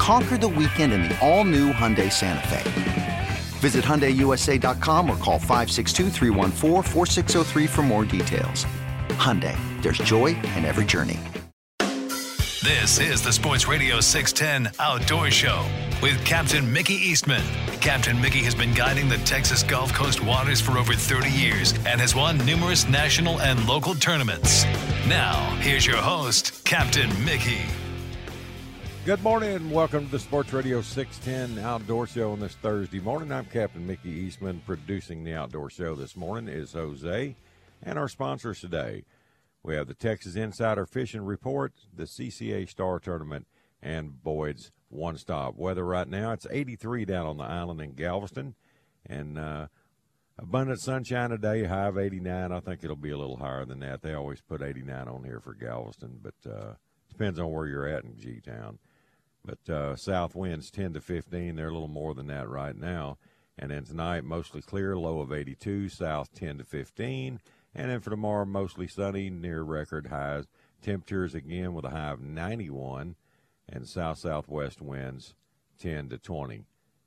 Conquer the weekend in the all new Hyundai Santa Fe. Visit HyundaiUSA.com or call 562 for more details. Hyundai, there's joy in every journey. This is the Sports Radio 610 Outdoor Show with Captain Mickey Eastman. Captain Mickey has been guiding the Texas Gulf Coast waters for over 30 years and has won numerous national and local tournaments. Now, here's your host, Captain Mickey. Good morning and welcome to the Sports Radio 610 Outdoor Show on this Thursday morning. I'm Captain Mickey Eastman. Producing the Outdoor Show this morning is Jose. And our sponsors today we have the Texas Insider Fishing Report, the CCA Star Tournament, and Boyd's One Stop. Weather right now, it's 83 down on the island in Galveston. And uh, abundant sunshine today, high of 89. I think it'll be a little higher than that. They always put 89 on here for Galveston, but uh, depends on where you're at in G Town. But uh, south winds 10 to 15. They're a little more than that right now. And then tonight, mostly clear, low of 82, south 10 to 15. And then for tomorrow, mostly sunny, near record highs. Temperatures again with a high of 91, and south southwest winds 10 to 20.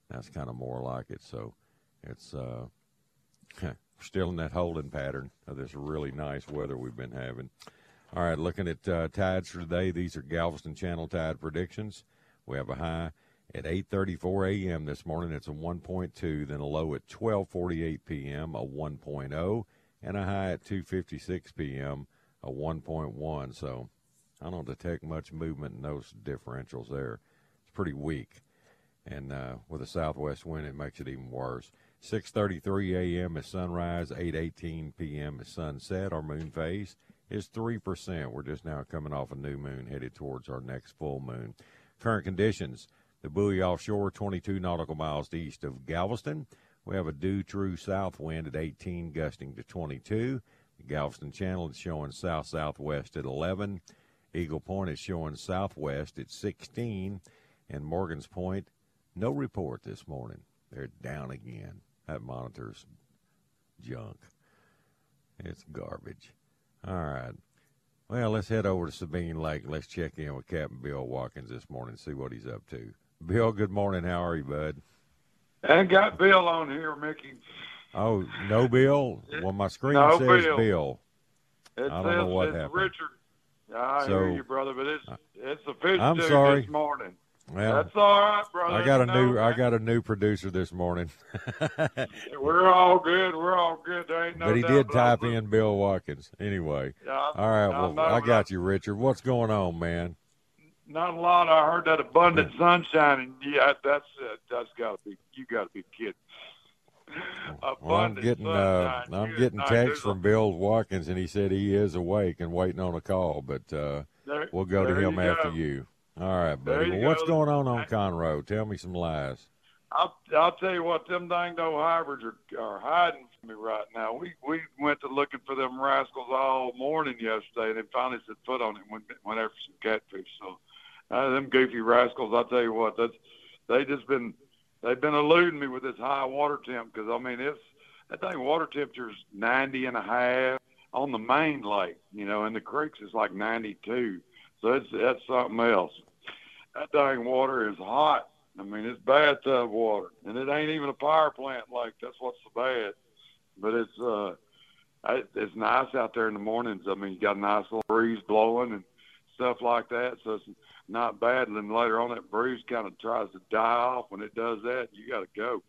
That's kind of more like it. So it's uh, still in that holding pattern of this really nice weather we've been having. All right, looking at uh, tides for today. These are Galveston Channel tide predictions. We have a high at 8:34 a.m. this morning. It's a 1.2. Then a low at 12:48 p.m. a 1.0, and a high at 2:56 p.m. a 1.1. So I don't detect much movement in those differentials there. It's pretty weak, and uh, with a southwest wind, it makes it even worse. 6:33 a.m. is sunrise. 8:18 p.m. is sunset. Our moon phase is three percent. We're just now coming off a new moon, headed towards our next full moon. Current conditions the buoy offshore, 22 nautical miles east of Galveston. We have a due true south wind at 18, gusting to 22. The Galveston Channel is showing south southwest at 11. Eagle Point is showing southwest at 16. And Morgan's Point, no report this morning. They're down again. That monitor's junk. It's garbage. All right. Well, let's head over to Sabine Lake. Let's check in with Captain Bill Watkins this morning, see what he's up to. Bill, good morning. How are you, bud? I got Bill on here, Mickey. Oh, no Bill? Well, my screen no says Bill. Bill. It I don't says know what it's happened. Richard. I So- hear you, brother, but it's uh, it's the fish I'm sorry. this morning. Well, That's all right, brother. I got a No, new I got a new producer this morning. We're all good. We're all good. There ain't no but he did type in Bill Watkins. Anyway. Yeah, All right, well I got you, Richard. What's going on, man? Not a lot. I heard that abundant sunshine, and yeah, that's uh, that's got to be. You got to be kidding. Well, I'm getting uh. I'm getting night. text from Bill Watkins, and he said he is awake and waiting on a call. But uh, there- we'll go to him after go. you. All right, buddy. Well, what's go. going on on Conroe? Tell me some lies. I'll, I'll tell you what, them dang old hybrids are, are hiding from me right now. We we went to looking for them rascals all morning yesterday, and they finally set foot on it and went, went after some catfish. So, uh, them goofy rascals, I'll tell you what, that's they just been they've been eluding me with this high water temp because I mean it's that thing water temperature's ninety and a half on the main lake, you know, and the creeks is like ninety two. So it's that's something else. That dang water is hot. I mean, it's bathtub water, and it ain't even a power plant lake. That's what's so bad. But it's uh, it's nice out there in the mornings. I mean, you got a nice little breeze blowing and stuff like that, so it's not bad. And then later on, that breeze kind of tries to die off. When it does that, you got to go.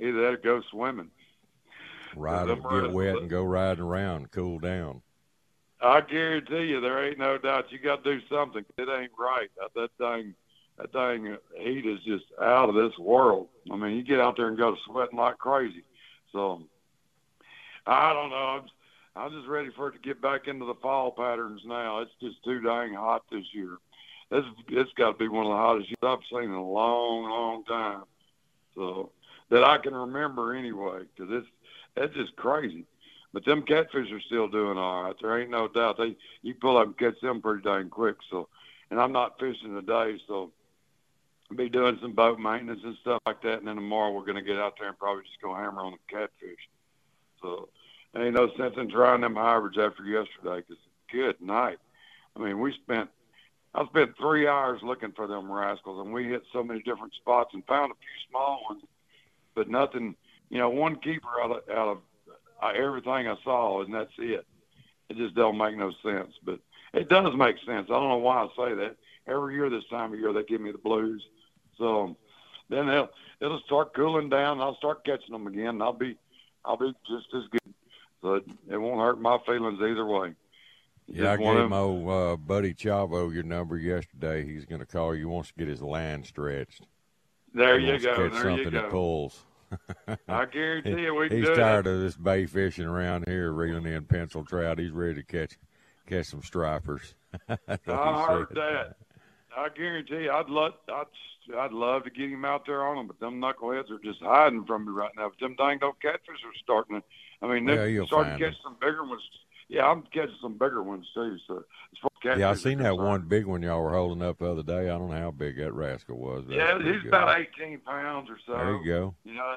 Either that or go swimming. Ride, get wet, and go riding around, cool down. I guarantee you, there ain't no doubt. You got to do something. It ain't right. That, that thing, that thing, heat is just out of this world. I mean, you get out there and go sweating like crazy. So, I don't know. I'm, I'm just ready for it to get back into the fall patterns now. It's just too dang hot this year. This, it's got to be one of the hottest years I've seen in a long, long time. So that I can remember anyway, because it's it's just crazy. But them catfish are still doing all right. There ain't no doubt. They you pull up and catch them pretty dang quick. So, and I'm not fishing today, so I'll be doing some boat maintenance and stuff like that. And then tomorrow we're gonna get out there and probably just go hammer on the catfish. So, ain't no sense in trying them hybrids after yesterday. Cause good night. I mean, we spent I spent three hours looking for them rascals, and we hit so many different spots and found a few small ones, but nothing. You know, one keeper out of out of uh, everything I saw, and that's it. It just don't make no sense, but it does make sense. I don't know why I say that. Every year this time of year, they give me the blues. So then they'll it'll start cooling down, and I'll start catching them again, and I'll be I'll be just as good. So it, it won't hurt my feelings either way. Yeah, I Just one gave my old uh, buddy Chavo your number yesterday. He's going to call you. He wants to get his line stretched. There he you wants to go. catch There you something that go. pulls. I guarantee you we He's do tired it. of this bay fishing around here, reeling in pencil trout. He's ready to catch catch some stripers. I heard that. I guarantee you, I'd love, I'd, I'd love to get him out there on them, but them knuckleheads are just hiding from me right now. But them dang old catfish are starting to. I mean, they're you'll starting to catch some bigger ones. Yeah, I'm catching some bigger ones too. So as far as Yeah, I seen that one big one y'all were holding up the other day. I don't know how big that rascal was. but Yeah, he's good. about 18 pounds or so. There you go. You know,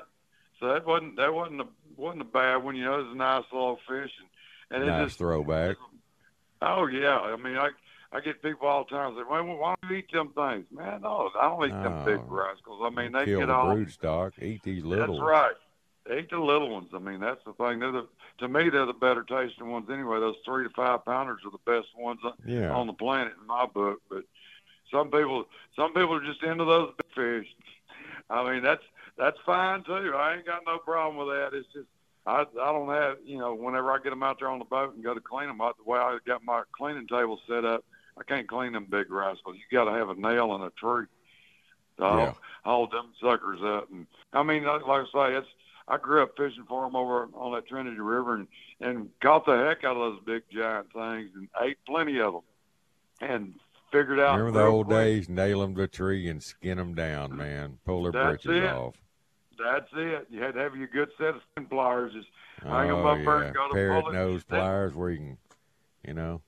so that wasn't that wasn't a wasn't a bad one. You know, it was a nice little fish, and and it Nice just throwback. Oh yeah, I mean, I I get people all the time say, "Well, why don't you eat them things?" Man, no, I don't eat them big Oh. rascals. I mean, they Kill get the all. brood stock. Eat these little. That's right. Eat the little ones. I mean, that's the thing. They're the to me they're the better tasting ones anyway. Those three to five pounders are the best ones on- Yeah. on the planet in my book. But some people some people are just into those big fish. I mean, that's that's fine too. I ain't got no problem with that. It's just I I don't have you know whenever I get them out there on the boat and go to clean them, I, the way I got my cleaning table set up, I can't clean them big rascals. You got to have a nail in a tree to Yeah. hold, hold them suckers up. And I mean, like, like I say, it's I grew up fishing for them over on that Trinity River and and caught the heck out of those big giant things and ate plenty of them and figured out. Remember the old quick, days? Nail them to a tree and skin them down, man. Pull their That's britches it. off. That's it. You had to have your good set of skin pliers. Just hang 'em oh, up there and yeah. go to Parrot pull nose pliers where you can, you know.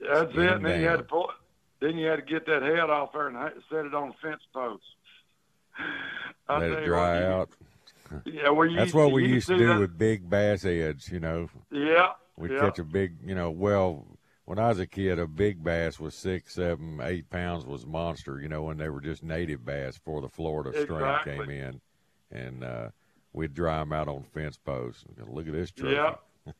That's it. And then you had to pull it. Then you had to get that head off there and set it on a fence post. I let it you what, dry you- out. Yeah, well, you, That's what we used to do that- with big bass heads, you know. Yeah. We'd yeah. catch a big, you know, well, when I was a kid, a big bass was six, seven, eight pounds was a monster, you know, when they were just native bass before the Florida strain Exactly. came in. And uh, we'd dry them out on fence posts. And Look at this trophy. Yeah.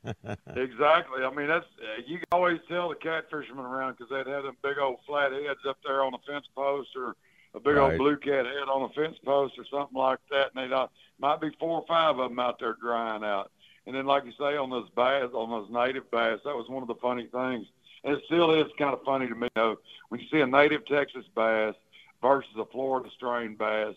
exactly. I mean, that's uh, you can always tell the catfishermen around because they'd have them big old flat heads up there on a fence post or a big Right. old blue cat head on a fence post or something like that, and they would might be four or five of them out there drying out. And then, like you say, on those bass, on those native bass, that was one of the funny things, and it still is kind of funny to me. Know, when you see a native Texas bass versus a Florida strain bass,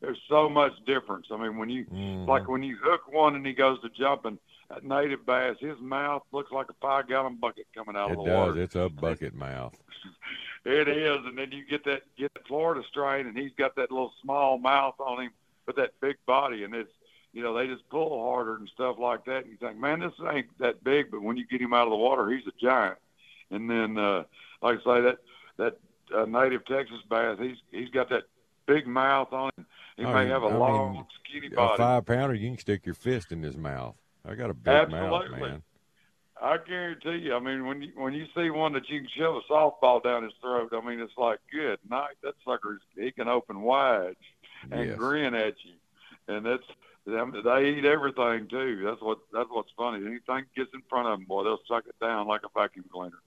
there's so much difference. I mean, when you Mhm. like when you hook one and he goes to jumping, that native bass, his mouth looks like a five gallon bucket coming out it of the does. water. It does. It's a bucket mouth. It is, and then you get that get the Florida strain, and he's got that little small mouth on him, but that big body, and it's you know they just pull harder and stuff like that. And you think, man, this ain't that big, but when you get him out of the water, he's a giant. And then, uh, like I say, that that uh, native Texas bass, he's he's got that big mouth on him. He Oh, may you- have a I mean, long, skinny body. A five pounder, you can stick your fist in his mouth. I got a big mouth, Absolutely. man. I guarantee you. I mean, when you when you see one that you can shove a softball down his throat, I mean, it's like good night. That sucker, he can open wide and Yes. grin at you, and that's them. They eat everything too. That's what that's what's funny. Anything gets in front of them, boy, they'll suck it down like a vacuum cleaner.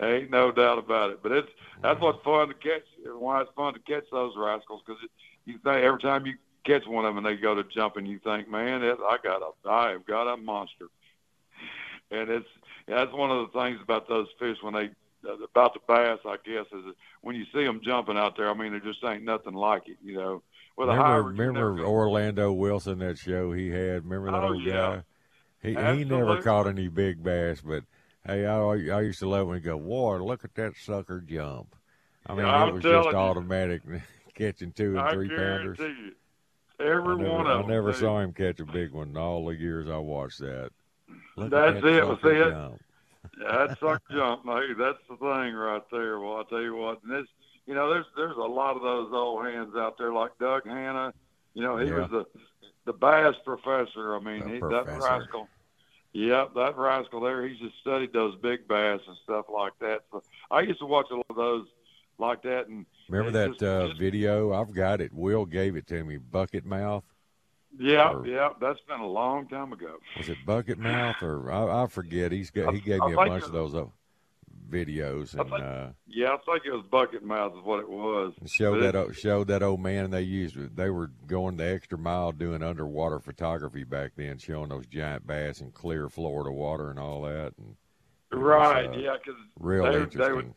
Ain't no doubt about it. But it's that's what's fun to catch. Why it's fun to catch those rascals because you think every time you catch one of them and they go to jump and you think, man, it, I got a, I have got a monster. And it's that's one of the things about those fish when they uh, about the bass, I guess, is when you see them jumping out there. I mean, there just ain't nothing like it, you know. With remember, remember never, Orlando Wilson that show he had. Remember that Oh, old yeah. guy? He he never caught any big bass, but hey, I I used to love when he go, "Boy, look at that sucker jump." I mean, I'm it was just you. automatic catching two and I three pounders. you, every I never, one I of them. never dude. saw him catch a big one in all the years I watched that. Look That's at that it, sucker see it? jump. That sucker jump, hey, that's the thing right there. Well, I tell you what, and this, you know, there's there's a lot of those old hands out there like Doug Hannon. You know, he Yeah. was the the bass professor. I mean, The he, that rascal. Yep, that rascal there. He's just studied those big bass and stuff like that. So I used to watch a lot of those like that, and Remember that just- uh, just- video? I've got it. Will gave it to me. Bucket mouth. Yeah, Or- yeah, that's been a long time ago. Was it bucket mouth or I, I forget? He's got he gave I me a bunch it- of those uh, videos and think- uh, Yeah, I think it was bucket mouth is what it was. showed that o- showed that old man they used. They were going the extra mile doing underwater photography back then, showing those giant bass in clear Florida water and all that. And it was, Right, uh, yeah, because real they, interesting. they would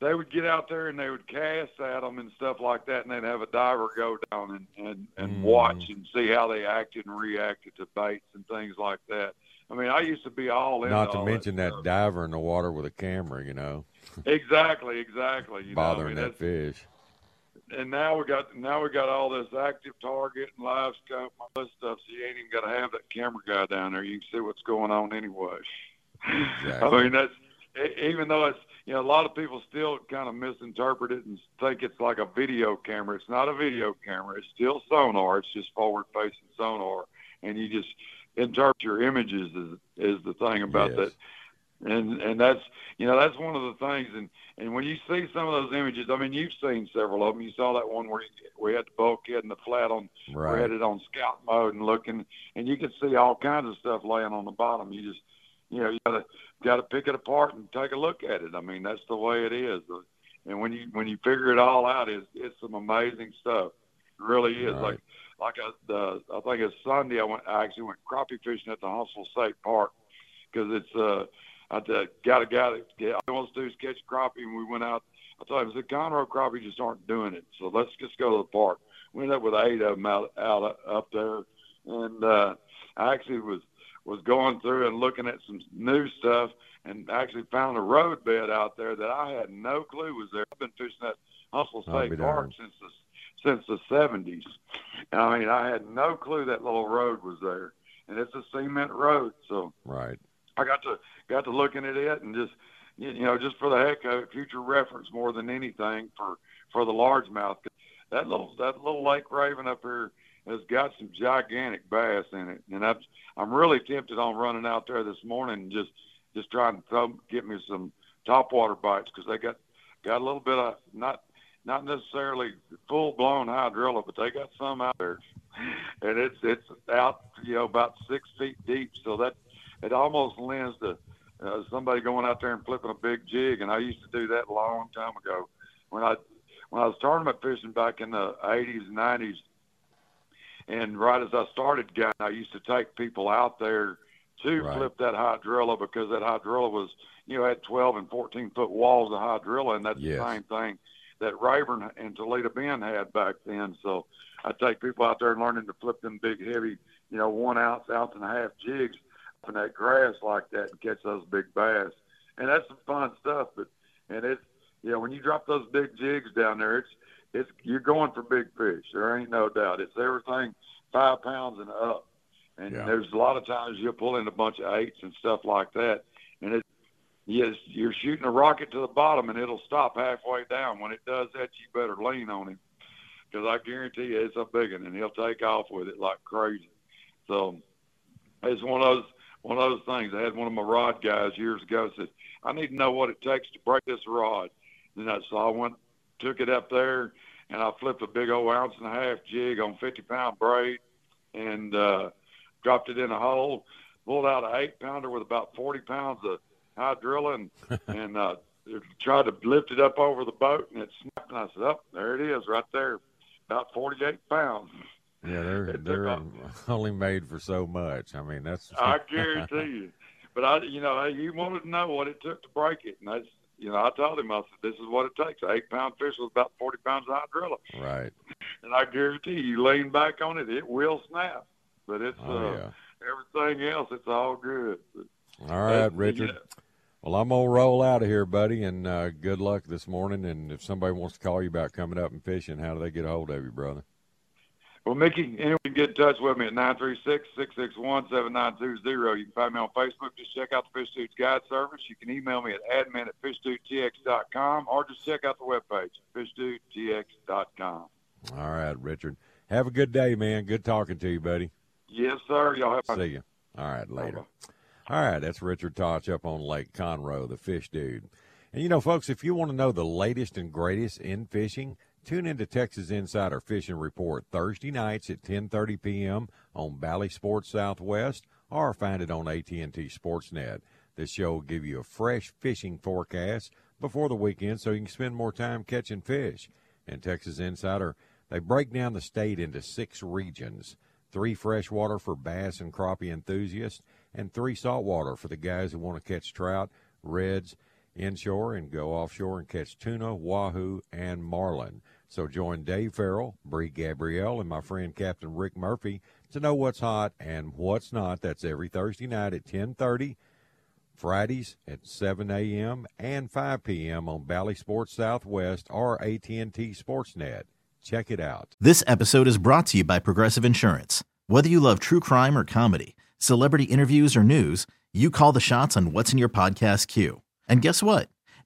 they would get out there and they would cast at them and stuff like that, and they'd have a diver go down and and, and Mm. watch and see how they acted and reacted to baits and things like that. I mean, I used to be all in. Not to mention that, stuff. diver in the water with a camera, you know, exactly, exactly. You bothering know, I mean, that fish. And now we got now we got all this active target and live scope and all this stuff, so you ain't even got to have that camera guy down there. You can see what's going on anyway. Exactly. I mean, that's even though it's you know a lot of people still kind of misinterpret it and think it's like a video camera. It's not a video camera. It's still sonar. It's just forward-facing sonar, and you just interpret your images is is the thing about Yes. that. And and that's you know that's one of the things. And and when you see some of those images, I mean, you've seen several of them. You saw that one where we had the bulkhead and the flat on right. we had it on scout mode and looking, and you could see all kinds of stuff laying on the bottom. You just, you know, you gotta gotta pick it apart and take a look at it. I mean, that's the way it is. And when you when you figure it all out, it's it's some amazing stuff. It really is. Right. Like like a, the I think it's Sunday. I went I actually went crappie fishing at the Huntsville State Park because it's uh I uh, got a guy that yeah, all he wants to do is catch crappie, and we went out. I told him, I said, Conroe crappie just aren't doing it, so let's just go to the park. We ended up with eight of them out out up there, and uh, I actually was was going through and looking at some new stuff, and actually found a road bed out there that I had no clue was there. I've been fishing that Huntsville State Park since the since the seventies. And I mean, I had no clue that little road was there, and it's a cement road, so. Right. I got to got to looking at it and just you you know just for the heck of it, future reference more than anything for for the largemouth. That little that little Lake Raven up here has got some gigantic bass in it, and I'm I'm really tempted on running out there this morning and just just trying to throw, get me some topwater bites because they got got a little bit of not not necessarily full blown hydrilla, but they got some out there, and it's it's out you know about six feet deep, so that it almost lends to uh, somebody going out there and flipping a big jig. And I used to do that a long time ago when I when I was tournament fishing back in the 80s and 90s. And right as I started guiding, I used to take people out there to Right. flip that hydrilla because that hydrilla was, you know, had 12 and 14 foot walls of hydrilla, and that's Yes. the same thing that Rayburn and Toledo Bend had back then. So I take people out there and learning to flip them big, heavy, you know, one ounce, ounce and a half jigs up in that grass like that and catch those big bass. And that's some fun stuff. But and it's you know when you drop those big jigs down there, it's it's you're going for big fish. There ain't no doubt. It's everything five pounds and up. And Yeah. there's a lot of times you'll pull in a bunch of eights and stuff like that, and it yes you're shooting a rocket to the bottom and it'll stop halfway down. When it does that, you better lean on him because I guarantee you it's a big one and he'll take off with it like crazy. So it's one of those one of those things. I had one of my rod guys years ago said, "I need to know what it takes to break this rod." And I, so I went, took it up there, and I flipped a big old ounce and a half jig on 50 pound braid, and uh, dropped it in a hole. Pulled out an eight pounder with about 40 pounds of hydrilla, and and uh, tried to lift it up over the boat, and it snapped. And I said, "Up oh, there it is, right there, about 48 pounds." Yeah, they're they're only made for so much. I mean, that's I guarantee you. But I, you know, you wanted to know what it took to break it, and that's, you know, I told him, I said, this is what it takes. An eight-pound fish with about forty pounds of hydrilla, right. and I guarantee you, you lean back on it, it will snap. But it's Oh uh, yeah. everything else, it's all good. All right, that's- Richard. yeah. Well, I'm gonna roll out of here, buddy, and uh, good luck this morning. And if somebody wants to call you about coming up and fishing, how do they get a hold of you, brother? Well, Mickey, anyone can get in touch with me at 936-661-7920. You can find me on Facebook. Just check out the Fish Dudes Guide Service. You can email me at admin at fishdudetx.com or just check out the webpage, fishdudetx.com. All right, Richard. Have a good day, man. Good talking to you, buddy. Yes, sir. Y'all have See you. All right, later. Bye-bye. All right, that's Richard Tatsch up on Lake Conroe, the fish dude. And you know, folks, if you want to know the latest and greatest in fishing, tune into Texas Insider Fishing Report Thursday nights at 10:30 p.m. on Bally Sports Southwest, or find it on AT&T Sportsnet. This show will give you a fresh fishing forecast before the weekend, so you can spend more time catching fish. And Texas Insider, they break down the state into six regions: three freshwater for bass and crappie enthusiasts, and three saltwater for the guys who want to catch trout, reds, inshore, and go offshore and catch tuna, wahoo, and marlin. So join Dave Farrell, Bree Gabrielle, and my friend Captain Rick Murphy to know what's hot and what's not. That's every Thursday night at 1030, Fridays at 7 a.m. and 5 p.m. on Bally Sports Southwest or AT&T Sportsnet. Check it out. This episode is brought to you by Progressive Insurance. Whether you love true crime or comedy, celebrity interviews or news, you call the shots on what's in your podcast queue. And guess what?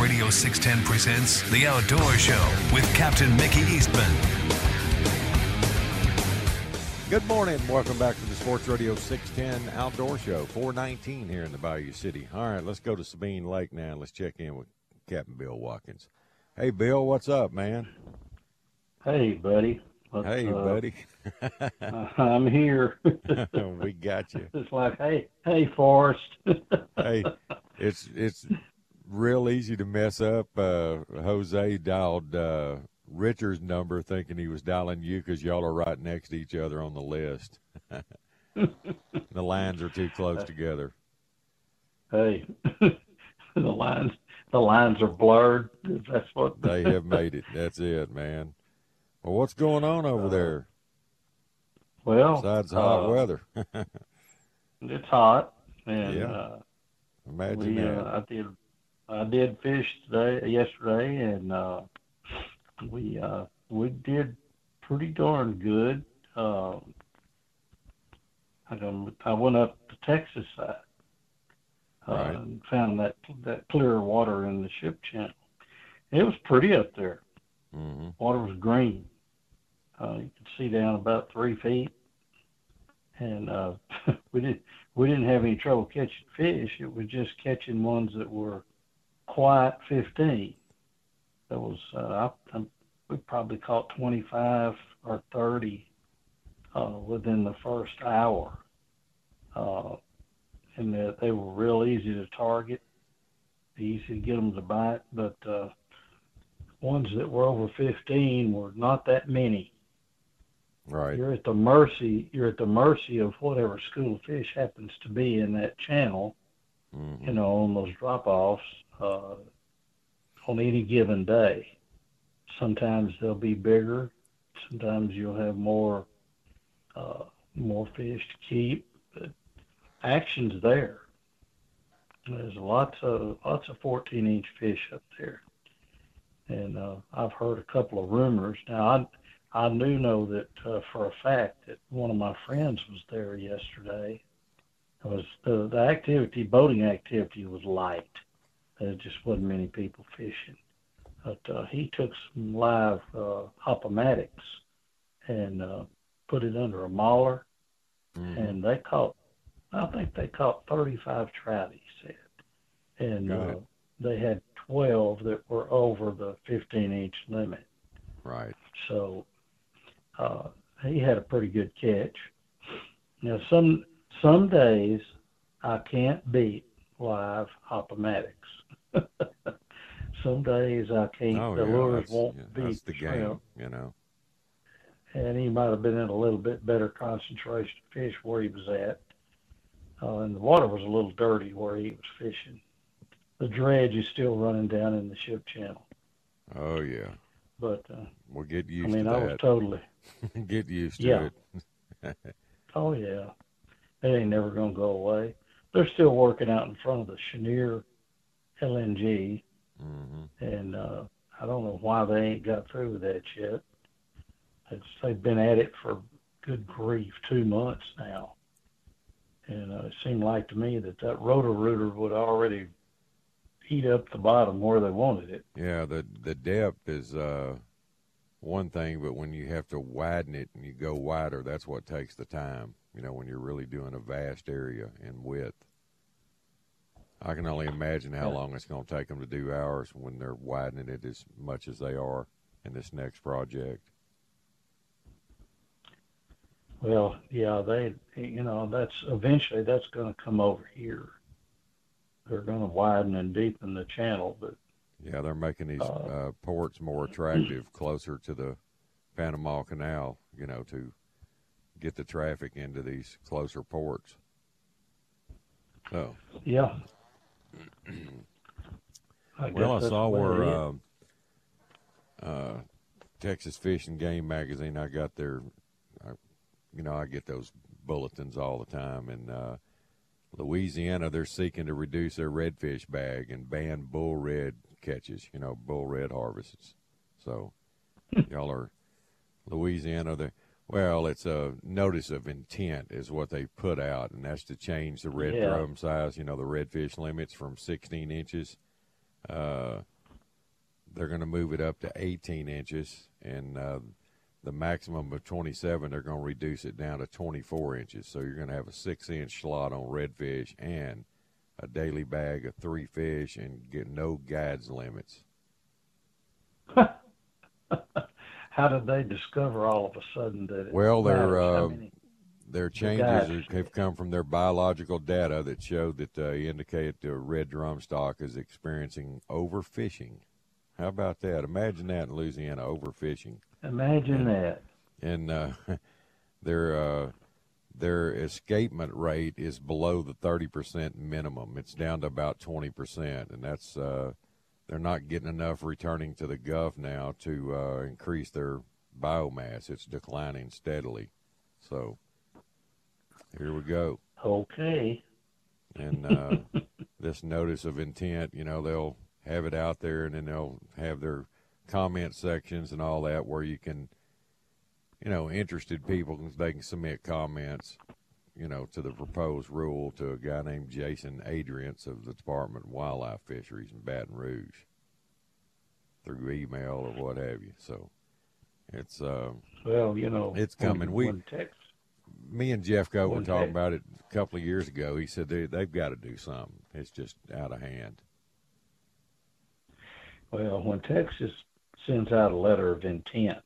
Sports Radio 610 presents The Outdoor Show with Captain Mickey Eastman. Good morning. Welcome back to the Sports Radio 610 Outdoor Show, 419 here in the Bayou City. All right, let's go to Sabine Lake now. Let's check in with Captain Bill Watkins. Hey, Bill, what's up, man? Hey, buddy. What's, Hey, uh, buddy. I'm here. we got you. it's like, hey, hey, Forrest. Hey, it's it's real easy to mess up. Uh, Jose dialed uh, Richard's number thinking he was dialing you because y'all are right next to each other on the list. the lines are too close together. hey, the lines, the lines are blurred. That's what They have made it. That's it, man. Well, what's going on over there Well, besides hot uh, weather? It's hot, and Yeah. uh, Imagine we, that. uh, I did, I did fish today, yesterday, and uh, we uh, we did pretty darn good. Um, I, done- I went up to Texas uh, Right. Uh, and found that that clear water in the ship channel. It was pretty up there. Mm-hmm. Water was green. Uh, you could see down about three feet, and uh, we didn't we didn't have any trouble catching fish. It was just catching ones that were quiet 15. That was uh, I, we probably caught 25 or 30 uh, within the first hour, uh, and that they were real easy to target, easy to get them to bite, but uh, ones that were over 15 were not that many. Right. You're at the mercy. You're at the mercy of whatever school of fish happens to be in that channel. Mm-hmm. You know, on those drop-offs uh, on any given day. Sometimes they'll be bigger. Sometimes you'll have more uh, more fish to keep. But action's there. There's lots of lots of 14-inch fish up there, and uh, I've heard a couple of rumors. Now I I do know that uh, for a fact that one of my friends was there yesterday. It was the, the activity, boating activity was light. There just wasn't many people fishing. But uh, he took some live uh, hopomatics and uh, put it under a mauler, Mhm. and they caught, I think they caught 35 trout, he said. And uh, they had 12 that were over the 15 inch limit. Right. So uh, he had a pretty good catch. Now some some days I can't beat live hopomatics. some days I can't. Oh, the yeah. lures won't yeah, beat that's the game, you know. And he might have been in a little bit better concentration of fish where he was at. Uh, and the water was a little dirty where he was fishing. The dredge is still running down in the ship channel. Oh, yeah. But uh, We'll get used. I mean, to I was totally get used to Yeah. it. Oh yeah, it ain't never gonna go away. They're still working out in front of the Cheniere LNG, hmm and uh, I don't know why they ain't got through with that yet. It's, they've been at it for good grief two months now, and uh, it seemed like to me that that rotor rooter would already eat up the bottom where they wanted it. Yeah, the the depth is uh, one thing, but when you have to widen it and you go wider, that's what takes the time. You know, when you're really doing a vast area in width. I can only imagine how long it's going to take them to do ours when they're widening it as much as they are in this next project. Well, yeah, they, you know, that's eventually that's going to come over here. They're going to widen and deepen the channel, but Yeah, they're making these Uh, uh, ports more attractive, closer to the Panama Canal. You know, to get the traffic into these closer ports. So, yeah. I well, I saw where um, uh, Texas Fish and Game magazine. I got their, I, you know, I get those bulletins all the time, and uh, Louisiana they're seeking to reduce their redfish bag and ban bull red catches. You know, bull red harvests. So, y'all are Louisiana. They well, it's a notice of intent is what they put out, and that's to change the red Yeah. drum size. You know, the redfish limits from 16 inches. Uh, they're going to move it up to 18 inches, and uh, the maximum of 27. They're going to reduce it down to 24 inches. So you're going to have a six-inch slot on redfish and a daily bag of three fish, and get no guides limits. How did they discover all of a sudden that Well, they're uh, their changes have come from their biological data that show that uh, indicate the red drum stock is experiencing overfishing. How about that? Imagine that in Louisiana, overfishing. Imagine that. and uh, their uh, their escapement rate is below the thirty percent minimum. It's down to about twenty percent, and that's uh, they're not getting enough returning to the Gulf now to uh, increase their biomass. It's declining steadily. So here we go. Okay. And uh, this notice of intent, you know, they'll have it out there, and then they'll have their comment sections and all that, where you can, you know, interested people they can submit comments, you know, to the proposed rule to a guy named Jason Adriance of the Department of Wildlife Fisheries in Baton Rouge through email or what have you. So it's uh, well, you know, it's coming. We, when Tex, me and Jeff Go were talking Tex- about it a couple of years ago. He said they, they've got to do something. It's just out of hand. well, when Texas sends out a letter of intent,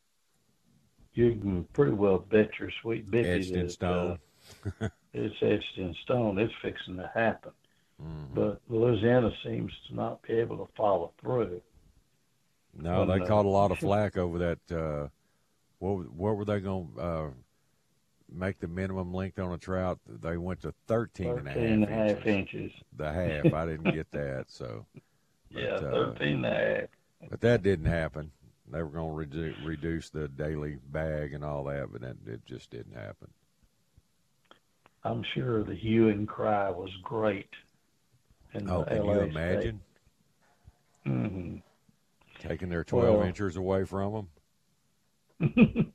you can pretty well bet your sweet Bicky Etched in that, stone. Uh, it's etched in stone. It's fixing to happen. Mhm. But Louisiana seems to not be able to follow through. No, they uh, caught a lot of flack over that. Uh, what what were they going to uh, make the minimum length on a trout? They went to 13 and a half and half inches. inches. The half. I didn't get that. So, but, yeah, uh, and a half. but that didn't happen. They were going to redu- reduce the daily bag and all that, but that, it just didn't happen. I'm sure the hue and cry was great. In Oh, can LA you imagine hmm taking their 12 Well- inches away from them?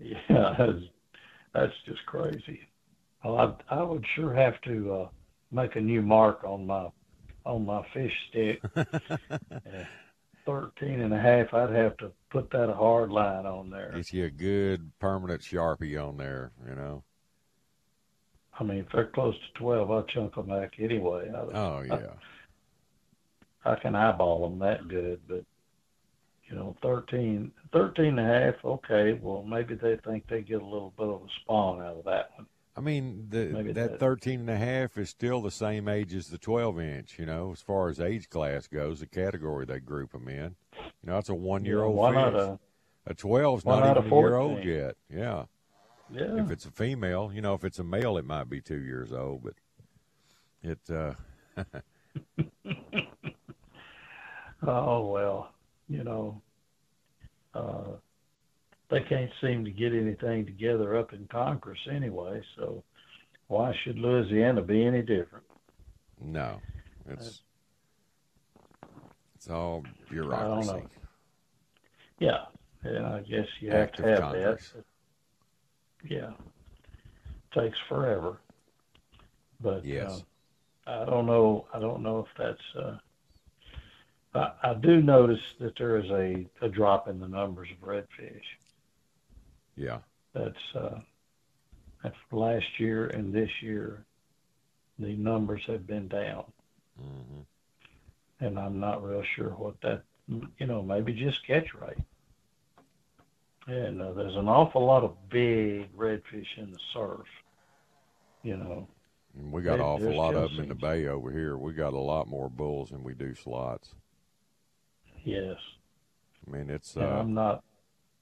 Yeah, that's, that's just crazy. Well, I, I would sure have to uh, make a new mark on my on my fish stick. Uh, 13 and a half, I'd have to put that a hard line on there. Get you a good permanent sharpie on there, you know. I mean, if they're close to 12, I'll chunk them back anyway. I, Oh yeah. I can eyeball them that good, but you know, 13, 13 and a half, okay, well, maybe they think they get a little bit of a spawn out of that one. I mean, the, Maybe that that- 13 and a half is still the same age as the 12 inch, you know, as far as age class goes, the category they group them in. You know, it's a one year old One out of, a 12's one not even a year old yet. Yeah. Yeah. If it's a female, you know, if it's a male, it might be two years old, but it, uh, Oh well, you know, uh, they can't seem to get anything together up in Congress anyway. So why should Louisiana be any different? no, it's, it's all I don't bureaucracy. know. Yeah, and I guess you have to have Congress. that. Yeah, takes forever. But Yes. uh, I don't know. I don't know if that's. Uh, I, I do notice that there is a, a drop in the numbers of redfish. Yeah. That's uh, that's last year and this year. The numbers have been down, hmm and I'm not real sure what that. You know, maybe just catch rate. And uh, there's an awful lot of big redfish in the surf. You know, And we got an awful lot of them in the bay over here. We got a lot more bulls than we do slots. yes. I mean, it's uh, I'm not.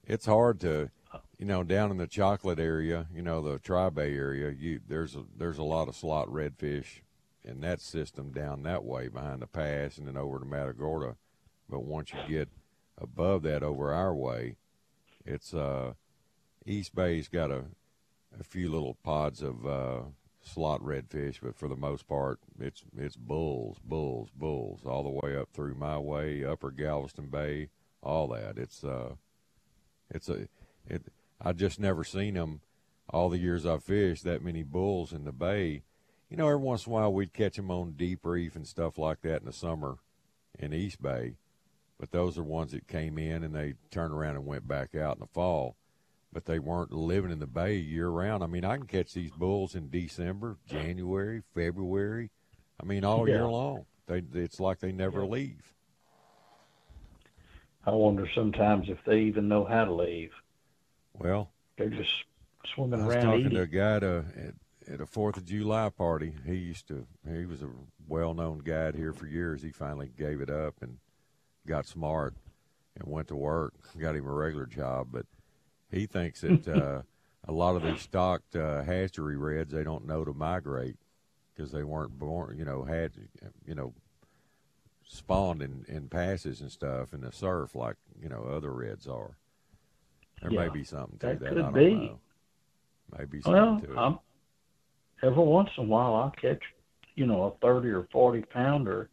it's hard to, you know, down in the chocolate area, you know, the Tri Bay area. You there's a there's a lot of slot redfish in that system down that way behind the pass and then over to Matagorda. But once you get above that over our way, it's uh, East Bay's got a a few little pods of uh, slot redfish, but for the most part, it's it's bulls, bulls, bulls, all the way up through my way, Upper Galveston Bay, all that. It's uh, it's a it. I just never seen them all the years I fished that many bulls in the bay. You know, every once in a while we'd catch them on deep reef and stuff like that in the summer in East Bay, but those are ones that came in and they turned around and went back out in the fall. But they weren't living in the bay year round. I mean, I can catch these bulls in December, January, February. I mean, all year long. They it's like they never leave. I wonder sometimes if they even know how to leave. Well, They're just swimming around. I was around talking eating. to a guy to, at, at a Fourth of July party. He used to. He was a well-known guide here for years. He finally gave it up and got smart and went to work. Got him a regular job, but he thinks that uh, a lot of these stocked uh, hatchery reds they don't know to migrate because they weren't born. You know, had you know spawned in, in passes and stuff in the surf like you know other reds are. There may be something to that that. could I don't be. know. Maybe something Well, to it. I'm, every once in a while I'll catch, you know, a 30 or 40 pounder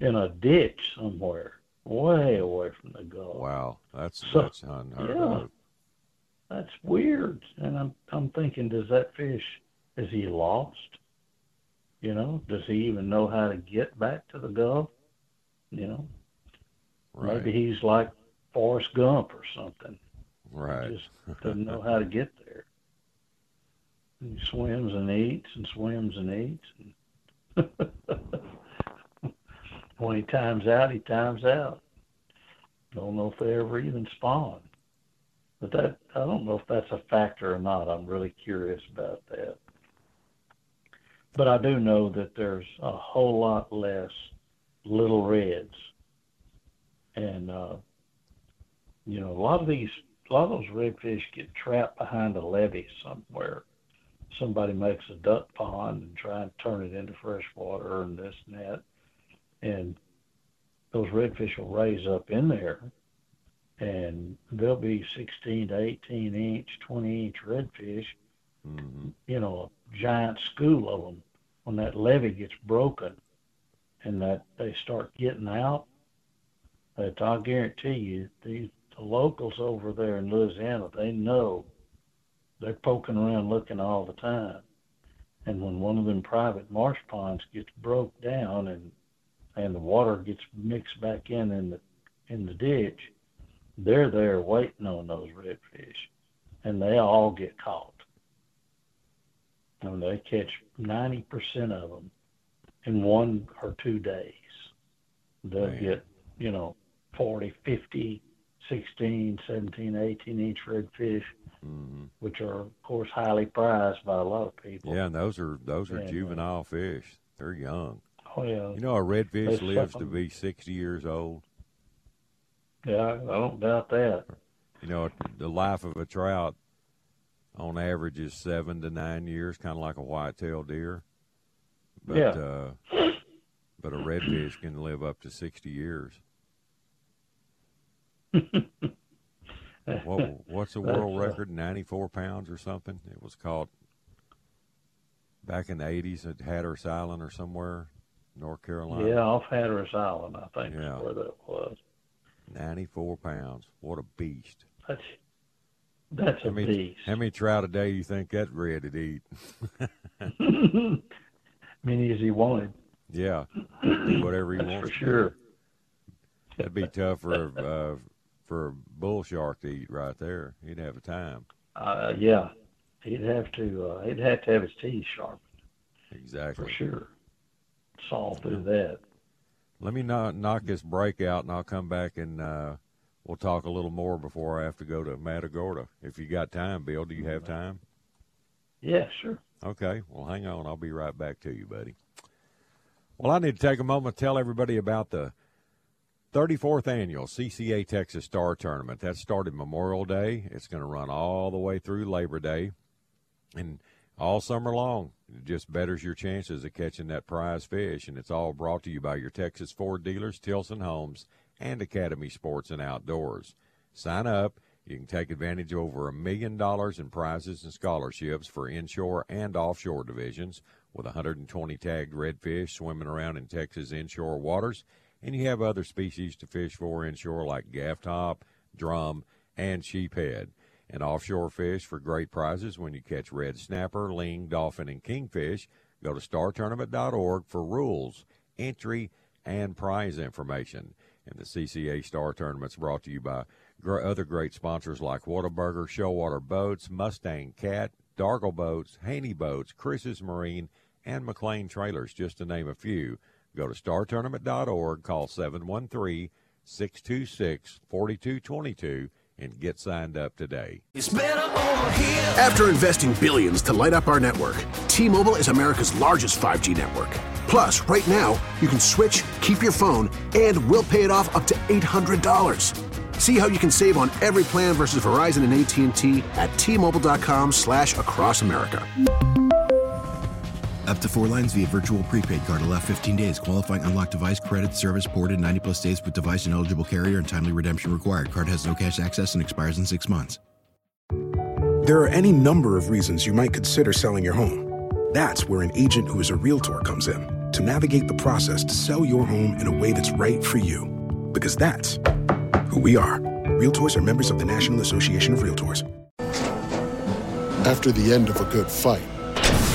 in a ditch somewhere, way away from the Gulf. Wow, that's So- that's unheard yeah. of. that's weird. And I'm I'm thinking, does that fish is he lost? You know, does he even know how to get back to the Gulf? You know, Right. maybe he's like Forrest Gump or something. Right. Just doesn't know how to get there. He swims and eats and swims and eats. And when he times out, he times out. Don't know if they ever even spawn. But that I don't know if that's a factor or not. I'm really curious about that. But I do know that there's a whole lot less little reds. And uh you know, a lot of these a lot of those redfish get trapped behind a levee somewhere. Somebody makes a duck pond and try and turn it into fresh water and this and that. And those redfish will raise up in there and they'll be 16 to 18 inch, 20 inch redfish, hmm you know, a giant school of them. When that levee gets broken and that they start getting out, that I guarantee you, these the locals over there in Louisiana, they know they're poking around looking all the time. And when one of them private marsh ponds gets broke down and and the water gets mixed back in in the in the ditch, they're there waiting on those redfish, and they all get caught. And they catch ninety percent of them in one or two days. They'll Man. get you know 40, 50, 16, 17, 18 inch redfish, hmm which are of course highly prized by a lot of people. Yeah, and those are those are And, uh, juvenile fish. They're young. Oh yeah. You know, a redfish lives suck to be sixty years old. Yeah, I don't doubt that. You know, the life of a trout on average is seven to nine years, kind of like a white-tailed deer. But Yeah. uh, but a redfish can live up to sixty years. What what's the world uh, record? Ninety-four pounds or something. It was caught back in the eighties at Hatteras Island or somewhere, North Carolina. Yeah, off Hatteras Island, I think Yeah. is where that was. Ninety-four pounds. What a beast! That's that's How a many, beast. how many trout a day do you think that red would eat? Many as he wanted, Yeah, whatever he that's wants. for sure. That'd be tough for uh, for a bull shark to eat right there. He'd have a time. Uh, yeah, he'd have to. Uh, he'd have to have his teeth sharpened Exactly. for sure. Saw through that. Let me knock, knock this break out, and I'll come back and uh, we'll talk a little more before I have to go to Matagorda. If you got time, Bill, do you have time? Yeah, sure. Okay. Well, hang on. I'll be right back to you, buddy. Well, I need to take a moment to tell everybody about the 34th annual CCA Texas Star Tournament. That started Memorial Day. It's going to run all the way through Labor Day and all summer long. It just betters your chances of catching that prize fish. And it's all brought to you by your Texas Ford dealers, Tilson Homes, and Academy Sports and Outdoors. Sign up. You can take advantage of over a million dollars in prizes and scholarships for inshore and offshore divisions with 120 tagged redfish swimming around in Texas inshore waters. And you have other species to fish for inshore like gaff top, drum, and sheephead. And offshore fish for great prizes when you catch red snapper, ling, dolphin, and kingfish. Go to startournament.org for rules, entry, and prize information. And the CCA Star Tournament's brought to you by gr- other great sponsors like Whataburger, Shoalwater Boats, Mustang Cat, Dargel Boats, Haynie Boats, Chris's Marine, and McClain Trailers, just to name a few. Go to startournament.org, call 713 626 4222, and get signed up today. After investing billions to light up our network, T-Mobile is America's largest 5G network. Plus, right now, you can switch, keep your phone, and we'll pay it off up to $800. See how you can save on every plan versus Verizon and AT&T at T-Mobile.com slash across America. Up to four lines via virtual prepaid card. Allow 15 days. Qualifying unlocked device credit service ported 90 plus days with device and eligible carrier and timely redemption required. Card has no cash access and expires in six months. There are any number of reasons you might consider selling your home. That's where an agent who is a realtor comes in to navigate the process to sell your home in a way that's right for you. Because that's who we are. Realtors are members of the National Association of Realtors. After the end of a good fight,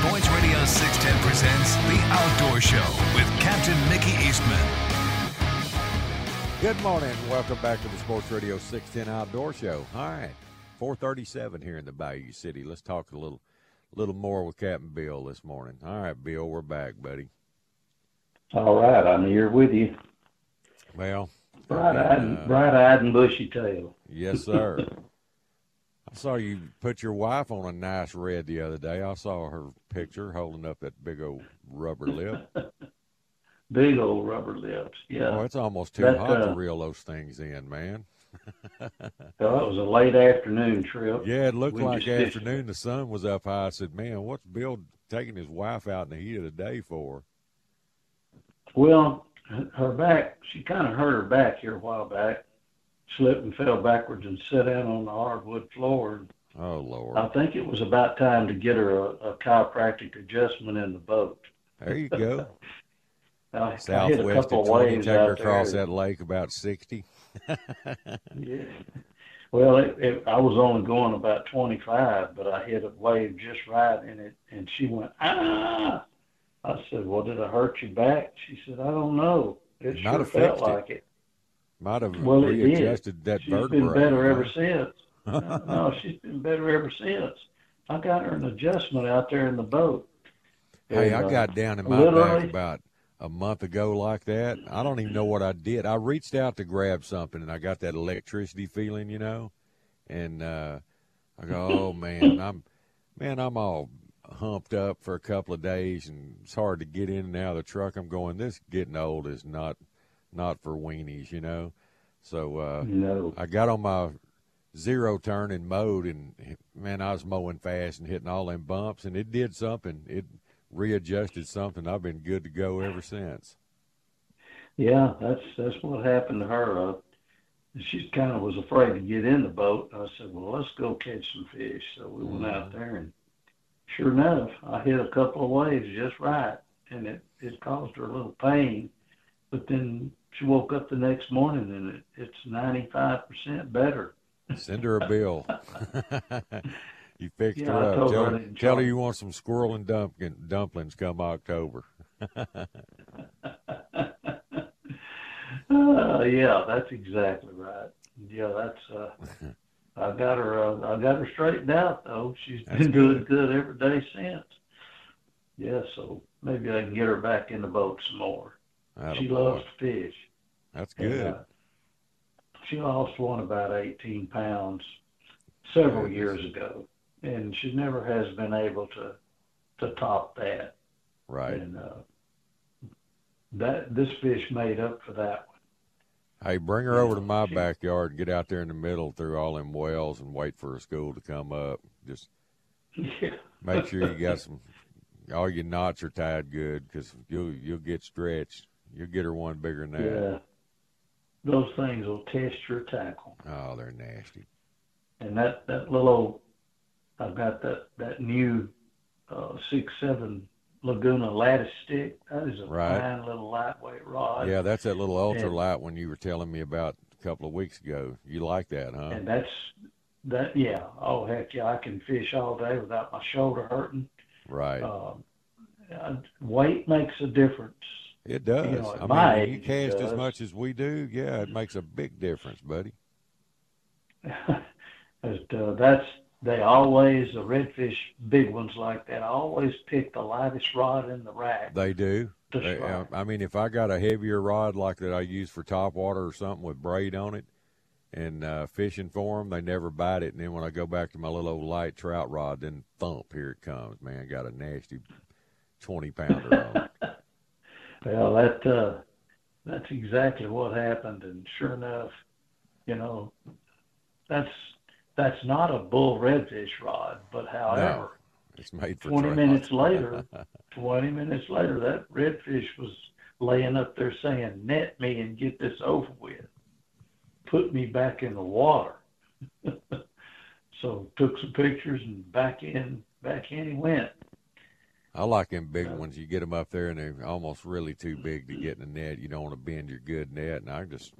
Sports Radio 610 presents The Outdoor Show with Captain Mickey Eastman. Good morning. Welcome back to the Sports Radio 610 Outdoor Show. All right, 437 here in the Bayou City. Let's talk a little little more with Captain Bill this morning. All right, Bill, we're back, buddy. All right, I'm here with you. Well, bright-eyed, uh, bright-eyed and bushy tail. Yes, sir. I saw you put your wife on a nice red the other day. I saw her picture holding up that big old rubber lip. Big old rubber lips. Yeah. Oh, it's almost too That, hot uh, to reel those things in, man. Well, it was a late afternoon trip. Yeah, it looked We like fished- afternoon. The sun was up high. I said, "Man, what's Bill taking his wife out in the heat of the day for?" Well, her back, she kind of hurt her back here a while back. Slipped and fell backwards and sat down on the hardwood floor. Oh Lord, I think it was about time to get her a, a chiropractic adjustment in the boat. there you go. I, I hit a Southwest of. Take her across there. that lake about sixty. Yeah. Well, it, it, I was only going about 25, but I hit a wave just right, and it and she went ah. I said, "Well, did I hurt your back?" She said, "I don't know. It Might sure felt it. like it." Might have Well, readjusted that She's vertebrae. been better ever since. no, she's been better ever since. I got her an adjustment out there in the boat. Hey, And, I uh, got down in my back about a month ago like that. I don't even know what I did. I reached out to grab something and I got that electricity feeling, you know. And uh I go, "Oh man, I'm man, I'm all humped up for a couple of days and it's hard to get in and out of the truck. I'm going, this getting old is not not for weenies, you know." So uh No. I got on my zero turn and mowed and man, I was mowing fast and hitting all them bumps and it did something. It readjusted something. I've been good to go ever since. Yeah, that's that's what happened to her. Uh, she kind of was afraid to get in the boat. I said, "Well, let's go catch some fish." So we went out there, and sure enough, I hit a couple of waves just right, and it it caused her a little pain. But then she woke up the next morning, and it, it's ninety five percent better. Send her a bill. you fixed Yeah, her I up. Tell, her, tell her you want some squirrel and dumpling, dumplings come October. Uh, yeah, that's exactly right. Yeah, that's. Uh, I got her. Uh, I got her straightened out though. She's That's been doing good every day since. Yeah, so maybe I can get her back in the boat some more. she Attaboy. loves to fish. That's And, good. uh, she lost one about 18 pounds several Goodness. years ago, and she never has been able to to top that. right. And uh, that this fish made up for that one. Hey, bring her over to my backyard and get out there in the middle through all them wells and wait for a school to come up. Just Yeah. make sure you got some. All your knots are tied good because you'll you'll get stretched. You'll get her one bigger than that. Yeah. Those things will test your tackle. Oh, they're nasty. And that, that little old, I've got that, that new uh, six seven Laguna lattice stick. That is a Right. fine little lightweight rod. Yeah, that's that little ultra And- light one you were telling me about a couple of weeks ago. You like that, huh? And that's that. Yeah. Oh heck yeah! I can fish all day without my shoulder hurting. Right. Uh, weight makes a differance. It does. know, at I mean, you cast as much as we do, yeah, it makes a big difference, buddy. But uh, that's they always the redfish big ones like that. always pick the lightest rod in the rack. They do. They- I mean, if I got a heavier rod like that I use for top water or something with braid on it, and uh, fishing for them, they never bite it. And then when I go back to my little old light trout rod, then thump, here it comes. Man, got a nasty twenty pounder on it. Well, that uh, that's exactly what happened, and sure enough, you know, that's that's not a bull redfish rod, but however, no, it's made for 20 trout. minutes later, 20 minutes later, that redfish was laying up there saying, net me and get this over with. Put me back in the water. so took some pictures and back in, back in he went. I like them big ones. You get them up there and they're almost really too big to get in the net. You don't want to bend your good net. And I just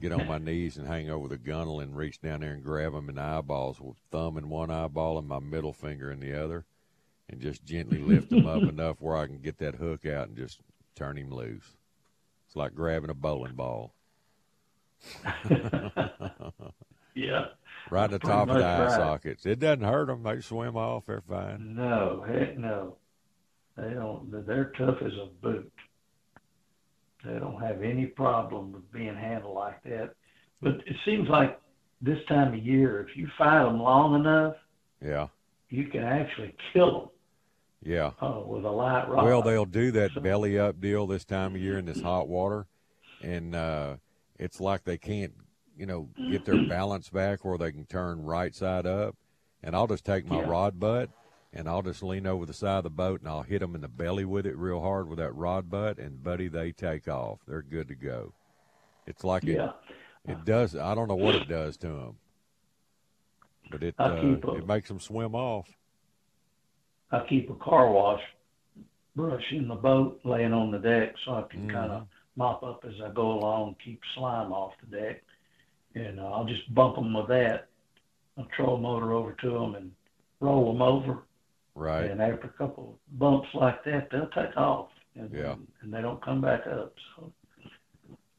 get on my knees and hang over the gunnel and reach down there and grab them in the eyeballs with thumb in one eyeball and my middle finger in the other and just gently lift them up enough where I can get that hook out and just turn him loose. It's like grabbing a bowling ball. yeah. Right in the top of the eye right. sockets. It doesn't hurt them. They swim off. They're fine. No, heck no. They don't. They're tough as a boot. They don't have any problem with being handled like that. But it seems like this time of year, if you fight them long enough, Yeah. you can actually kill them Yeah. uh, with a light rod. Well, they'll do that belly up deal this time of year in this hot water, and uh, it's like they can't, you know, get their balance back where they can turn right side up. And I'll just take my Yeah. rod butt and I'll just lean over the side of the boat and I'll hit them in the belly with it real hard with that rod butt, and buddy, they take off. They're good to go. It's like Yeah. it, it does. I don't know what it does to them, but it uh, it makes them swim off. I keep a car wash brush in the boat laying on the deck so I can Mhm. kind of mop up as I go along, keep slime off the deck. And uh, I'll just bump them with that. I'll throw a motor over to them and roll them over. Right. And after a couple bumps like that, they'll take off. And, Yeah. and they don't come back up. So,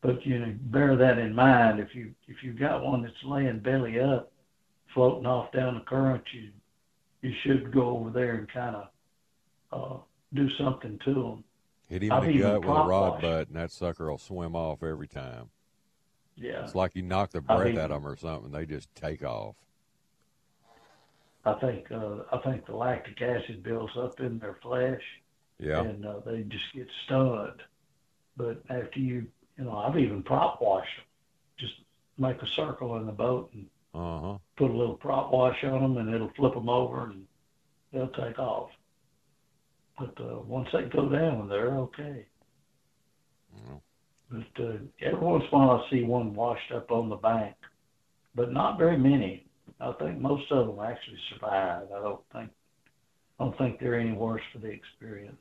but you know, bear that in mind. If you if you've got one that's laying belly up, floating off down the current, you you should go over there and kind of uh, do something to them. Hit him I've in the gut with a rod butt, and that sucker will swim off every time. Yeah. It's like you knock the breath out of them or something. They just take off. I think uh, I think the lactic acid builds up in their flesh, Yeah. and uh, they just get stunned. But after you, you know, I've even prop washed them. Just make a circle in the boat and Uh huh. put a little prop wash on them, and it'll flip them over, and they'll take off. But uh, once they go down, they're okay. But uh, every once in a while, I see one washed up on the bank, but not very many. I think most of them actually survive. I don't think I don't think they're any worse for the experience.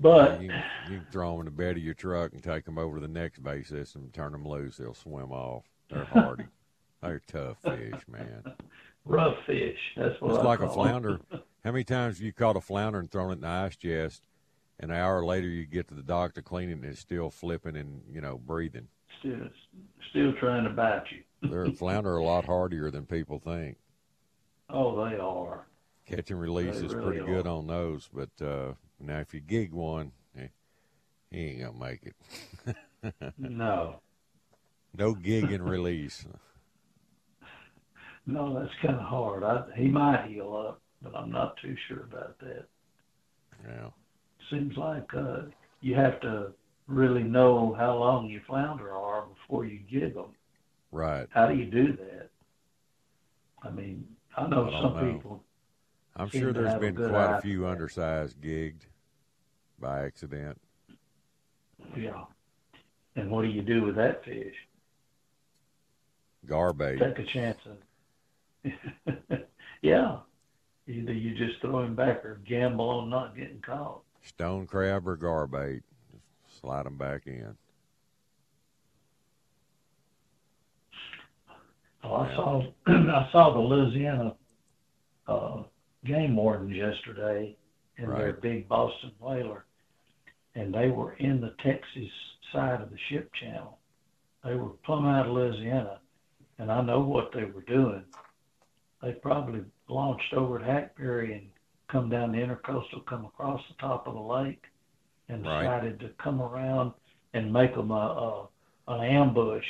But you, you can throw them in the bed of your truck and take them over to the next bay system and turn them loose. They'll swim off. They're hardy. They're tough fish, man. rough fish, that's what It's I like a flounder. How many times have you caught a flounder and thrown it in the ice chest, an hour later you get to the doctor cleaning and it's still flipping and you know breathing? Still, still trying to bite you. They're flounder a lot hardier than people think. Oh, they are. Catch and release They is really pretty good on those, but uh, now if you gig one, eh, he ain't gonna make it. No, no gig and release. no, that's kind of hard. I, he might heal up, but I'm not too sure about that. Yeah. Seems like uh, you have to really know how long your flounder are before you give them. Right. How do you do that? I mean, I know I some know. people. I'm sure there's have a been quite a few undersized gigged by accident. Yeah. And what do you do with that fish? Garbage. Take a chance of. yeah. Either you just throw him back or gamble on not getting caught. Stone crab or garbait. Just slide them back in. Oh, I saw I saw the Louisiana uh, game wardens yesterday in their big Boston whaler, and they were in the Texas side of the ship channel. They were plumb out of Louisiana, and I know what they were doing. They probably launched over at Hackberry and come down the intercoastal, come across the top of the lake, and Right. decided to come around and make them a, a an ambush.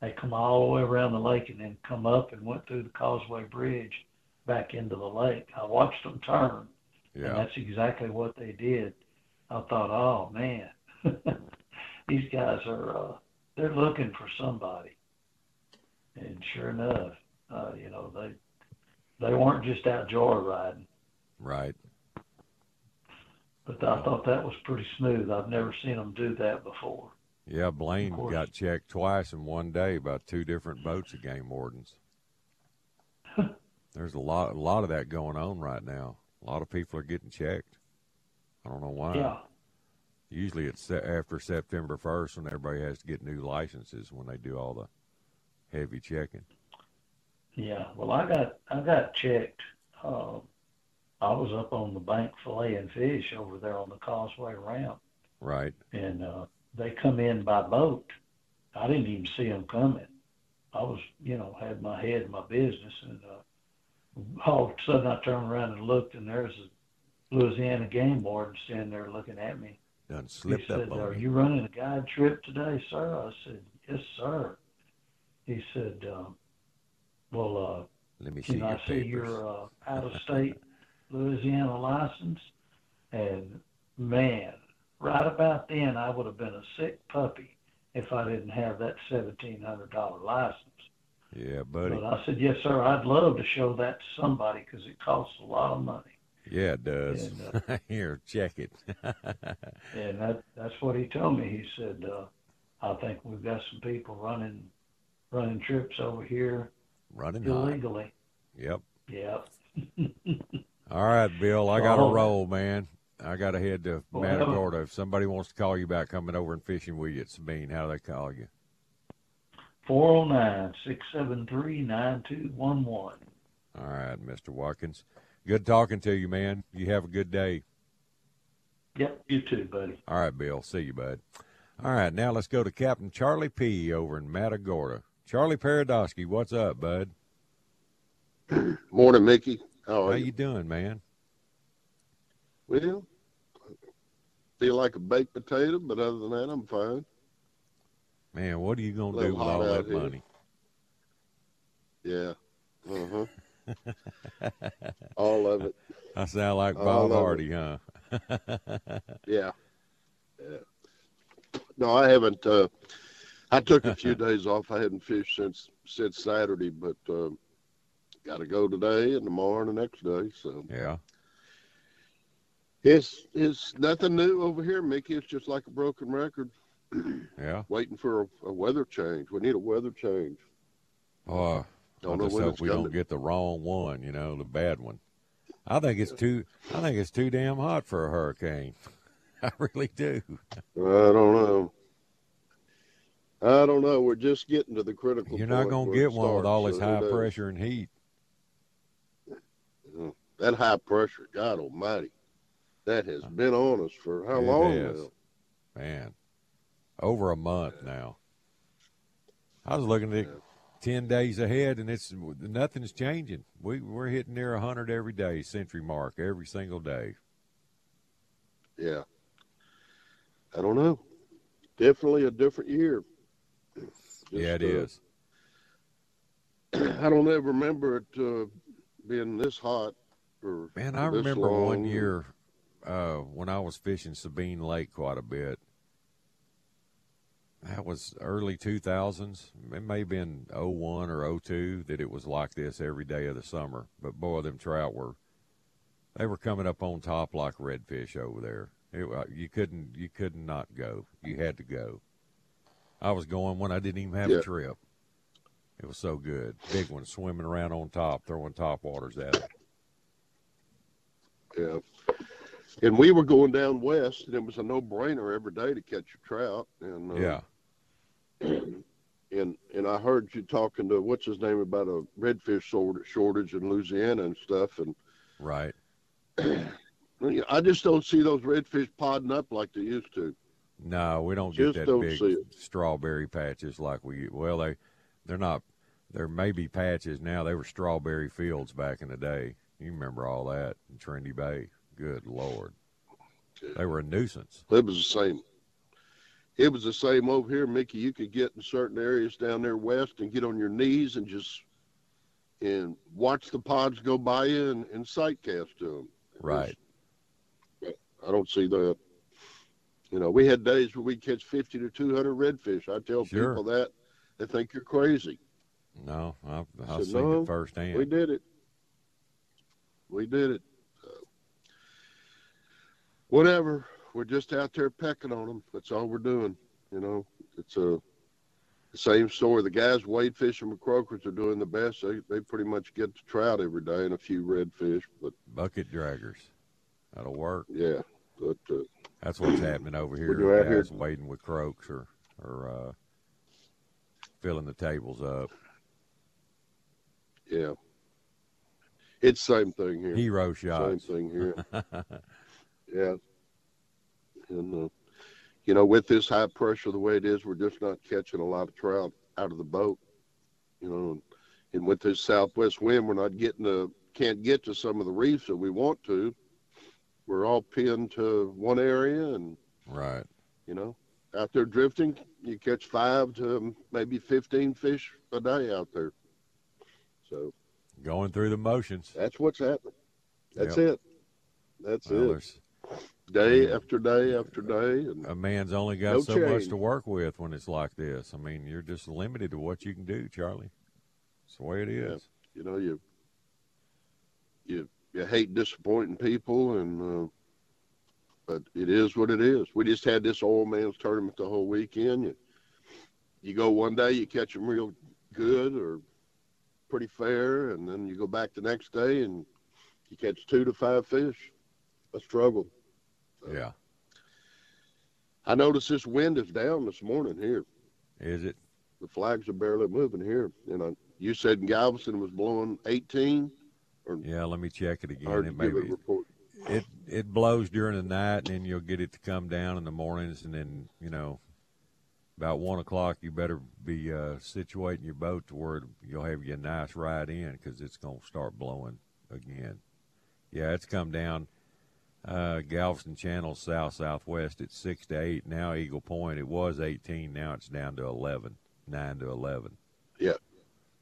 They come all the way around the lake and then come up and went through the Causeway Bridge back into the lake. I watched them turn, and Yeah. that's exactly what they did. I thought, oh man, these guys are uh, they're looking for somebody. and sure enough, uh, you know they they weren't just out joyriding. Right. But I thought that was pretty smooth. I've never seen them do that before. Yeah, Blaine got checked twice in one day by two different boats of game wardens. There's a lot, a lot of that going on right now. A lot of people are getting checked. I don't know why. Yeah. Usually it's after September 1st when everybody has to get new licenses when they do all the heavy checking. Yeah. Well, I got I got checked. Uh, I was up on the bank filleting fish over there on the Causeway Ramp. Right. And uh, they come in by boat. I didn't even see them coming. I was, you know, had my head in my business, and uh, all of a sudden I turned around and looked, and there's a Louisiana game warden standing there looking at me. Done slipped he said, up on "Are me. you running a guide trip today, sir?" I said, "Yes, sir." He said, um, "Well, uh, Let me see can your I see papers. your uh, out-of-state Louisiana license?" And man, right about then, I would have been a sick puppy if I didn't have that seventeen hundred dollar license. Yeah, buddy. But I said, "Yes, sir. I'd love to show that to somebody because it costs a lot of money." Yeah, it does. And, uh, Here, check it. And that that's what he told me. He said, uh, "I think we've got some people running running trips over here Running illegally." Yep. Yep. All right, Bill. I got to Oh. roll, man. I got to head to Well, Matagorda. If somebody wants to call you about coming over and fishing with you at Sabine, how do they call you? 409-673-9211. All right, Mr. Watkins. Good talking to you, man. You have a good day. Yep, you too, buddy. All right, Bill. See you, bud. All right, now let's go to Captain Charlie P. over in Matagorda. Charlie Paradowski, what's up, bud? Morning, Mickey. How How are you you? doing, man? Well, feel like a baked potato, but other than that, I'm fine. Man, what are you gonna do with all that here. money? Yeah. Uh huh. All of it. I sound like Bob. Hardy, huh? Yeah. Yeah. No, I haven't. Uh, I took a few days off. I hadn't fished since since Saturday, but uh, got to go today and tomorrow and the next day. So yeah. it's it's nothing new over here, Mickey. It's just like a broken record. Yeah. Waiting for a, a weather change. We need a weather change. Oh, I Don't know just hope we don't get the wrong one, you know, the bad one. I think it's too. I think it's too damn hot for a hurricane. I really do. I don't know. I don't know. We're just getting to the critical. You're not gonna get it one with all starts, this so high pressure and heat. That high pressure, God Almighty, that has been on us for how It long has. now? Man, over a month now. I was looking at ten days ahead, and it's nothing's changing. We we're hitting near hundred every day, century mark every single day. Yeah. I don't know. Definitely a different year. yeah, it uh, is. I don't ever remember it uh, being this hot. Or Man, I remember one year uh, when I was fishing Sabine Lake quite a bit. That was early 2000s. It may have been 01 or 02 that it was like this every day of the summer. But boy, them trout were they were coming up on top like redfish over there. It, you couldn't you could not go. You had to go. I was going when I didn't even have Yeah. a trip. It was so good. Big ones swimming around on top, throwing top waters at it. Yeah. And we were going down west, and it was a no-brainer every day to catch a trout. And uh, Yeah. and and I heard you talking to what's his name about a redfish short- shortage in Louisiana and stuff, and Right. I just don't see those redfish podding up like they used to. No, we don't Just get that don't big strawberry patches like we. Well, they they're not. There may be patches now. They were strawberry fields back in the day. You remember all that in Trinity Bay? Good lord, they were a nuisance. It was the same. It was the same over here, Mickey. You could get in certain areas down there west and get on your knees and just and watch the pods go by you and, and sight cast to them. Right. I don't see that. You know, we had days where we'd catch 50 to 200 redfish. I tell Sure. people that, they think you're crazy. No, I've, I've said, seen no, it firsthand. We did it. We did it. So, whatever. We're just out there pecking on them. That's all we're doing. You know, it's a the same story. The guys wade fishing with croakers are doing the best. They they pretty much get the trout every day and a few redfish. But Bucket draggers. That'll work. yeah, but uh, That's what's happening over here. We're out here- Guys wading with croaks or or uh, filling the tables up. yeah, it's the same thing here. Hero shots. Same thing here. Yeah. And, uh, you know, with this high pressure the way it is, we're just not catching a lot of trout out of the boat. You know, and with this southwest wind, we're not getting to, can't get to some of the reefs that we want to. We're all pinned to one area and, right. you know, out there drifting, you catch five to maybe 15 fish a day out there. So Going through the motions. that's what's happening. That's Yep. it. That's Well, it. Day after day after day. And a man's only got No so much to work with when it's like this. I mean, you're just limited to what you can do, Charlie. It's the way it is. Yeah. you know you you you hate disappointing people and uh, but it is what it is we just had this old man's tournament the whole weekend you you go one day you catch them real good or pretty fair and then you go back the next day and you catch two to five fish a struggle Yeah. i noticed this wind is down this morning here Is it? the flags are barely moving here and I, you said galveston was blowing 18 or Yeah, let me check it again. It you may give a report it it blows during the night, and then you'll get it to come down in the mornings, and then you know, about one o'clock, you better be uh, situating your boat to where you'll have your nice ride in because it's gonna start blowing again. Yeah, it's come down. Uh, Galveston Channel south southwest at six to eight. Now Eagle Point, it was eighteen. Now it's down to eleven, nine to eleven. Yeah.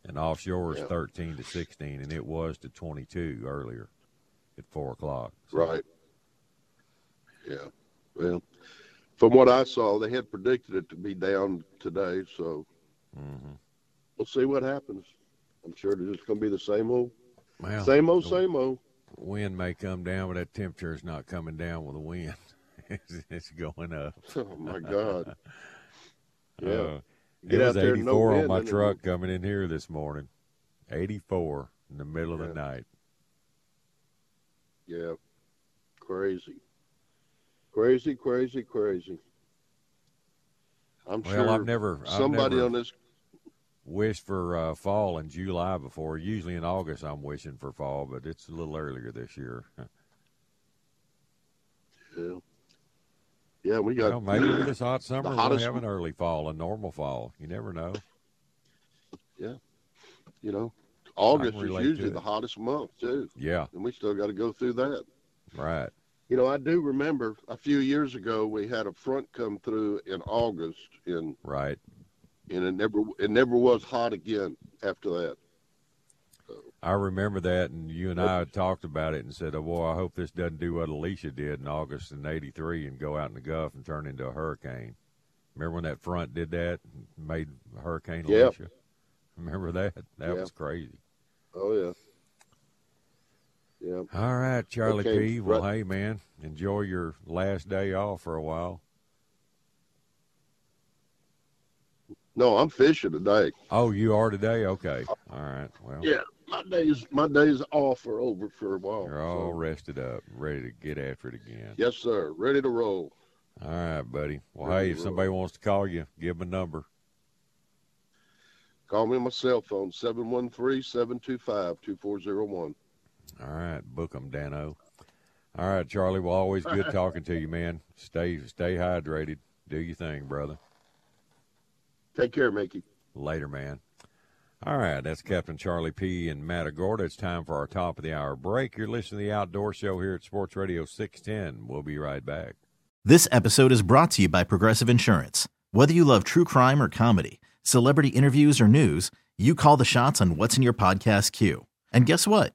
And offshore is Yeah. thirteen to sixteen, and it was to twenty-two earlier at four o'clock. So, Right. Yeah. Well, from what I saw, they had predicted it to be down today, so mhm. we'll see what happens. I'm sure it's just going to be the same old, Well, same old, same old. Wind may come down, but that temperature is not coming down with the wind. it's, going up. Oh my God. Yeah. Uh, Get it was there, no 84 on my truck coming in here this morning. 84 in the middle of the night. Yeah. Crazy. Crazy, crazy, crazy. I'm Well, sure I've never- I've somebody never- on this. Wished for uh, fall in July before. Usually in August, I'm wishing for fall, but it's a little earlier this year. Yeah. Yeah, we got well, maybe with this hot summer, we'll have an early fall, a normal fall. You never know. Yeah. You know, August is usually the hottest month too, Yeah, and we still got to go through that. right. You know, I do remember a few years ago we had a front come through in August, and Right. and it never it never was hot again after that. I remember that, and you and I had talked about it and said, "Oh boy, I hope this doesn't do what Alicia did in August in '83 and go out in the Gulf and turn into a hurricane." Remember when that front did that, and made Hurricane. Alicia? Remember that? That Yeah. was crazy. Oh yeah, yeah. All right, Charlie Okay, P. Well, right- hey man, enjoy your last day off for a while. No, I'm fishing today. Oh, you are today? Okay. All right. Well, Yeah, my days my days off are over for a while. you're all so- rested up, ready to get after it again. Yes, sir. Ready to roll. All right, buddy. Well, Ready hey, if roll. somebody wants to call you, give them a number. Call me on my cell phone 713-725-2401. All right, book 'em, Danno. All right, Charlie. Well, always good talking to you, man. Stay stay hydrated. Do your thing, brother. Take care, Mickey. Later, man. All right, that's Captain Charlie P. and Matagorda. It's time for our top of the hour break. You're listening to the Outdoor Show here at Sports Radio 610. We'll be right back. This episode is brought to you by Progressive Insurance. Whether you love true crime or comedy, celebrity interviews or news, you call the shots on what's in your podcast queue. And guess what?